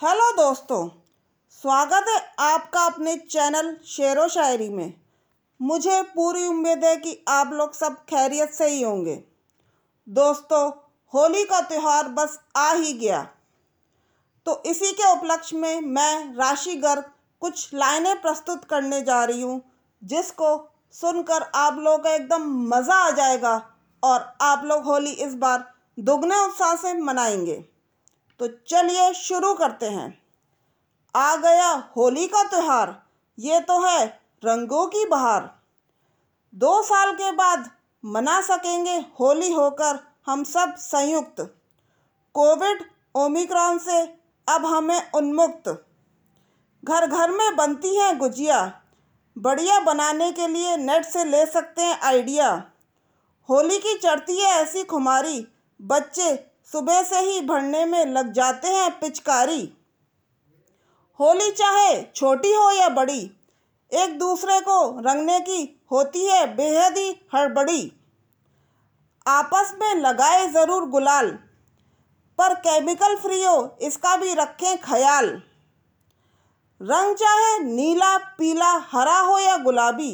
Hello दोस्तों, स्वागत है आपका अपने चैनल शेर व शायरी में। मुझे पूरी उम्मीद है कि आप लोग सब खैरियत से ही होंगे। दोस्तों, होली का त्यौहार बस आ ही गया। तो इसी के उपलक्ष्य में मैं राशि गर्ग कुछ लाइनें प्रस्तुत करने जा रही हूँ, जिसको सुनकर आप लोगों का एकदम मज़ा आ जाएगा और आप लोग होली इस बार दुगने उत्साह से मनाएँगे। तो चलिए शुरू करते हैं। आ गया होली का त्यौहार। ये तो है रंगों की बहार। दो साल के बाद मना सकेंगे होली होकर हम सब संयुक्त। कोविड ओमिक्रॉन से अब हमें उन्मुक्त। घर घर में बनती हैं गुजिया। बढ़िया बनाने के लिए नेट से ले सकते हैं आइडिया। होली की चढ़ती है ऐसी खुमारी। बच्चे सुबह से ही भरने में लग जाते हैं पिचकारी। होली चाहे छोटी हो या बड़ी, एक दूसरे को रंगने की होती है बेहद ही हड़बड़ी। आपस में लगाए ज़रूर गुलाल, पर केमिकल फ्री हो, इसका भी रखें ख्याल। रंग चाहे नीला, पीला, हरा हो या गुलाबी,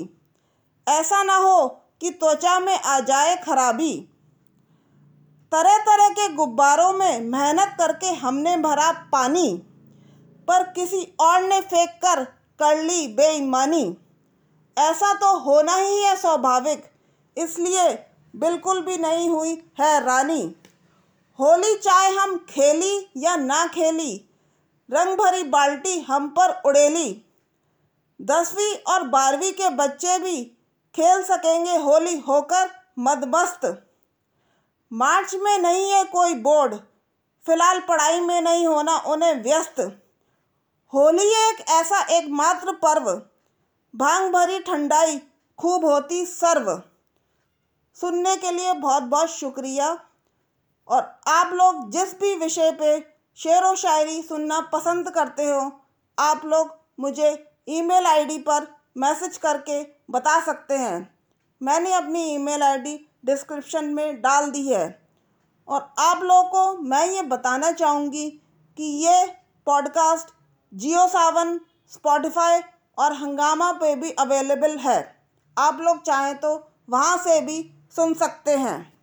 ऐसा ना हो कि त्वचा में आ जाए खराबी। तरह तरह के गुब्बारों में मेहनत करके हमने भरा पानी, पर किसी और ने फेंक कर कर ली बेईमानी। ऐसा तो होना ही है स्वाभाविक, इसलिए बिल्कुल भी नहीं हुई है रानी। होली चाहे हम खेली या ना खेली रंग भरी बाल्टी हम पर उड़ेली। दसवीं और बारहवीं के बच्चे भी खेल सकेंगे होली होकर मदमस्त। मार्च में नहीं है कोई बोर्ड। फ़िलहाल पढ़ाई में नहीं होना उन्हें व्यस्त। होली एक ऐसा एकमात्र पर्व। भाँग भरी ठंडाई खूब होती सर्व। सुनने के लिए बहुत बहुत शुक्रिया। और आप लोग जिस भी विषय पे शेर व शायरी सुनना पसंद करते हो, आप लोग मुझे ईमेल आईडी पर मैसेज करके बता सकते हैं। मैंने अपनी ईमेल आईडी डिस्क्रिप्शन में डाल दी है। और आप लोगों को मैं ये बताना चाहूँगी कि ये पॉडकास्ट जियो सावन स्पॉटिफाई और हंगामा पे भी अवेलेबल है। आप लोग चाहें तो वहाँ से भी सुन सकते हैं।